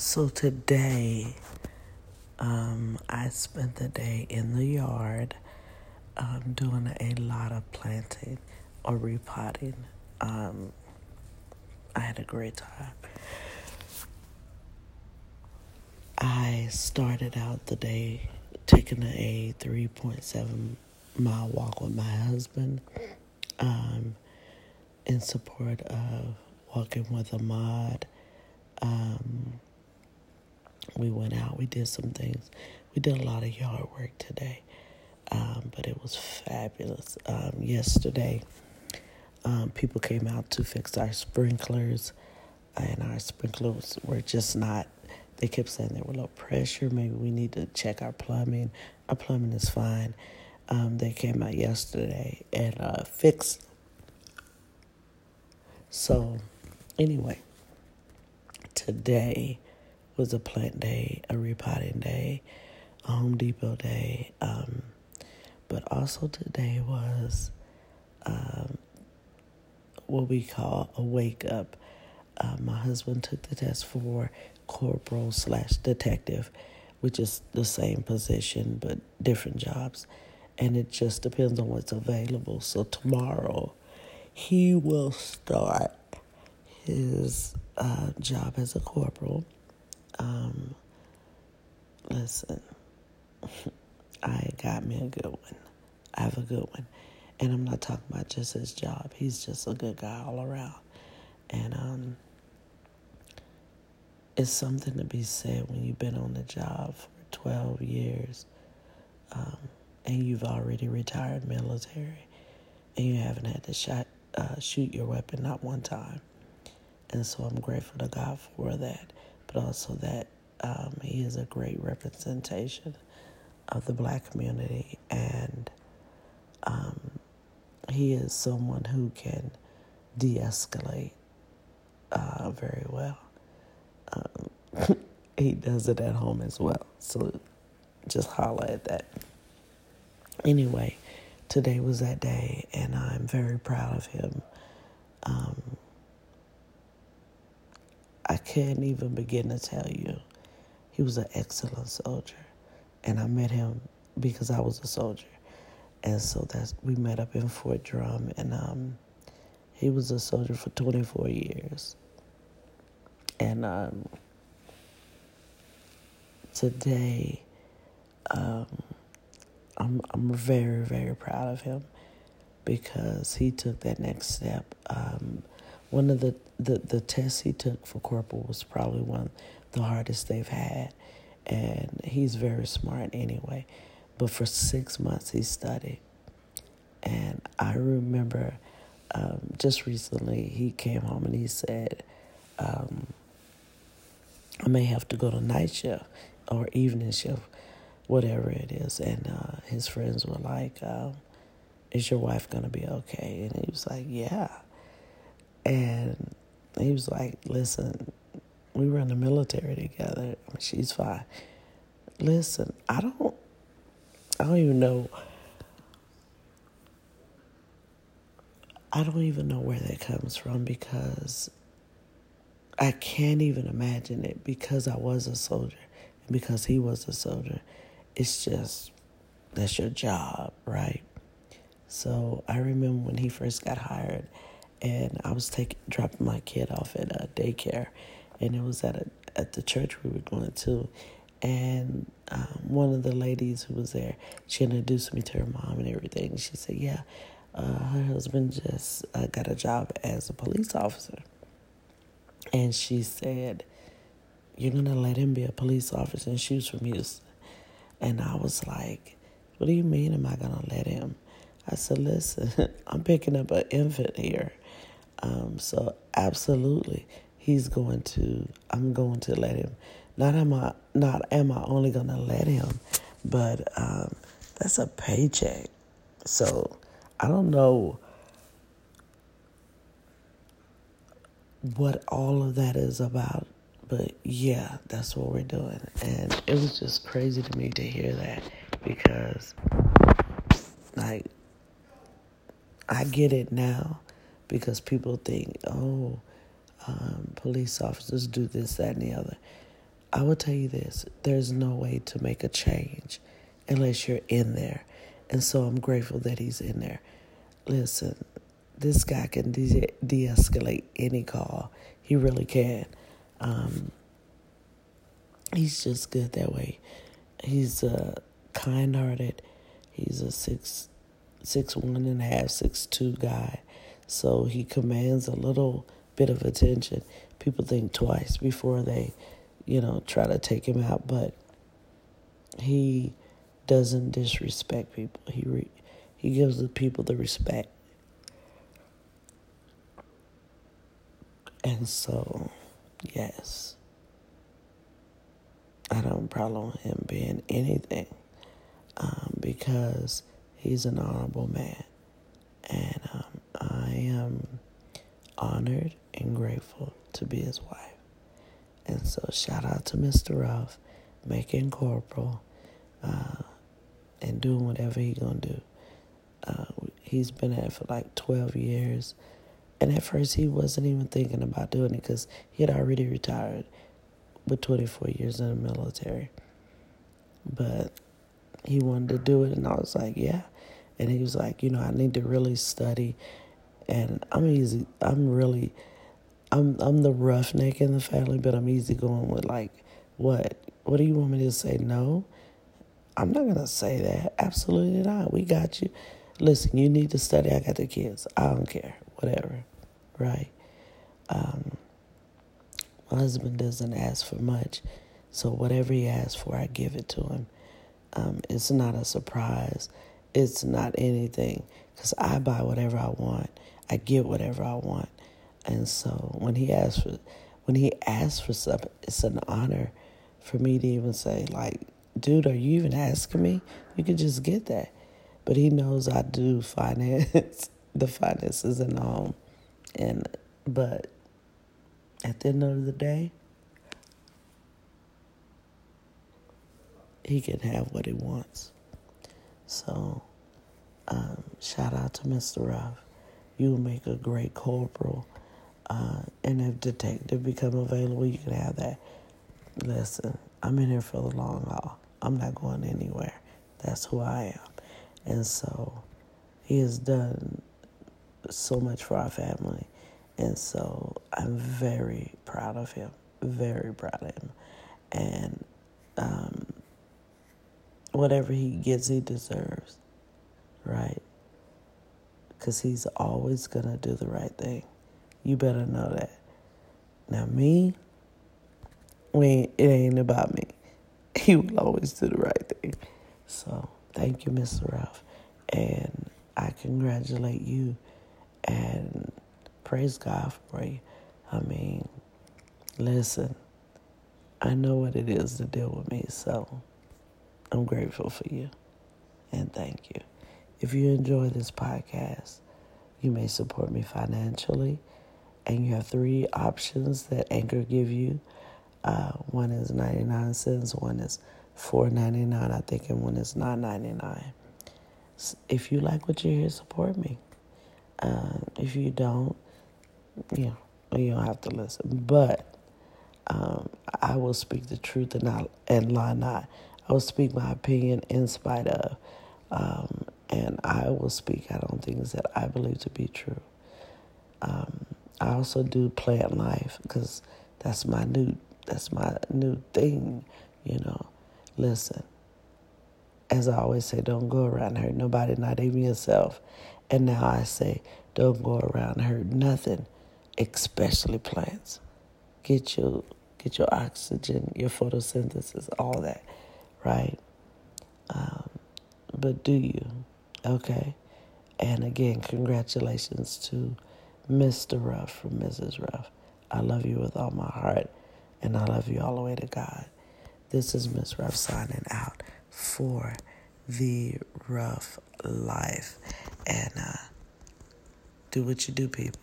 So today, um, I spent the day in the yard um, doing a lot of planting or repotting. Um, I had a great time. I started out the day taking a 3.7 mile walk with my husband um, in support of walking with Ahmaud. Um, we went out, we did some things. We did a lot of yard work today, um, but it was fabulous. Um, yesterday, um, people came out to fix our sprinklers, and our sprinklers were just not. They kept saying they were low pressure. Maybe we need to check our plumbing. Our plumbing is fine. Um, they came out yesterday and uh, fixed. So, anyway, today was a plant day, a repotting day, a Home Depot day. Um, but also today was um, what we call a wake up. Uh, my husband took the test for corporal slash detective, which is the same position but different jobs. And it just depends on what's available. So tomorrow, he will start his uh, job as a corporal um, listen, I got me a good one. I have a good one. And I'm not talking about just his job. He's just a good guy all around. And um, it's something to be said when you've been on the job for 12 years um, and you've already retired military and you haven't had to shot, uh, shoot your weapon not one time. And so I'm grateful to God for that but also that um, he is a great representation of the black community and um, he is someone who can de escalate uh, very well. Um, he does it at home as well. So just holler at that. Anyway, today was that day, and I'm very proud of him. Um, I can't even begin to tell you. He was an excellent soldier. And I met him because I was a soldier. And so that's we met up in Fort Drum and um, he was a soldier for 24 years. And um, today um, I'm I'm very very proud of him because he took that next step. Um, one of the, the, the tests he took for corporal was probably one of the hardest they've had. And he's very smart anyway. But for six months he studied. And I remember um, just recently he came home and he said, um, I may have to go to night shift or evening shift, whatever it is. And uh, his friends were like, um, Is your wife going to be okay? And he was like, Yeah. And he was like, listen, we were in the military together. I mean, she's fine. Listen, I don't, I don't even know. I don't even know where that comes from because I can't even imagine it because I was a soldier and because he was a soldier. It's just, that's your job, right? So I remember when he first got hired and I was taking dropping my kid off at a daycare, and it was at a at the church we were going to, and um, one of the ladies who was there, she introduced me to her mom and everything. She said, "Yeah, uh, her husband just uh, got a job as a police officer," and she said, "You're gonna let him be a police officer?" And she was from Houston, and I was like, "What do you mean? Am I gonna let him?" I said, "Listen, I'm picking up an infant here." Um, so absolutely, he's going to. I'm going to let him. Not am I. Not am I only going to let him, but um, that's a paycheck. So I don't know what all of that is about, but yeah, that's what we're doing, and it was just crazy to me to hear that because, like, I get it now because people think, oh, um, police officers do this, that, and the other. I will tell you this there's no way to make a change unless you're in there. And so I'm grateful that he's in there. Listen, this guy can de escalate any call. He really can. Um, he's just good that way. He's uh, kind hearted. He's a six six one and a half, six two guy. So he commands a little bit of attention. People think twice before they you know, try to take him out, but he doesn't disrespect people. He re- he gives the people the respect. And so, yes, I don't problem with him being anything um, because he's an honorable man. And I am honored and grateful to be his wife. And so, shout out to Mr. Ruff, making corporal, uh, and doing whatever he gonna do. Uh, he's been at it for like 12 years. And at first, he wasn't even thinking about doing it because he had already retired with 24 years in the military. But he wanted to do it, and I was like, yeah. And he was like, you know, I need to really study. And I'm easy, I'm really I'm I'm the roughneck in the family, but I'm easy going with like, what? What do you want me to say? No, I'm not gonna say that. Absolutely not. We got you. Listen, you need to study. I got the kids. I don't care. Whatever, right? Um, my husband doesn't ask for much, so whatever he asks for, I give it to him. Um, it's not a surprise. It's not anything because I buy whatever I want. I get whatever I want. And so when he asked for when he asked for something, it's an honor for me to even say, like, dude, are you even asking me? You could just get that. But he knows I do finance the finances in the home. And but at the end of the day, he can have what he wants. So, um, shout out to Mr. Ruff. You will make a great corporal. Uh, and if detective become available, you can have that. Listen, I'm in here for the long haul. I'm not going anywhere. That's who I am. And so he has done so much for our family. And so I'm very proud of him. Very proud of him. And um, whatever he gets, he deserves. Right? Because he's always going to do the right thing. You better know that. Now, me, we it ain't about me. He will always do the right thing. So, thank you, Mr. Ruff. And I congratulate you and praise God for you. I mean, listen, I know what it is to deal with me, so I'm grateful for you and thank you. If you enjoy this podcast, you may support me financially and you have three options that Anchor give you. Uh, one is 99 cents, one is 4.99, I think, and one is 9.99. If you like what you hear, support me. Uh, if you don't, you know, you don't have to listen. But um, I will speak the truth and not and lie not. I will speak my opinion in spite of, um, and I will speak out on things that I believe to be true. Um, I also do plant life because that's my new that's my new thing, you know. Listen, as I always say, don't go around hurt nobody, not even yourself. And now I say, don't go around hurt nothing, especially plants. Get your get your oxygen, your photosynthesis, all that, right? Um, but do you? Okay. And again, congratulations to Mr. Ruff from Mrs. Ruff. I love you with all my heart, and I love you all the way to God. This is Miss Ruff signing out for the Ruff Life. And uh, do what you do, people.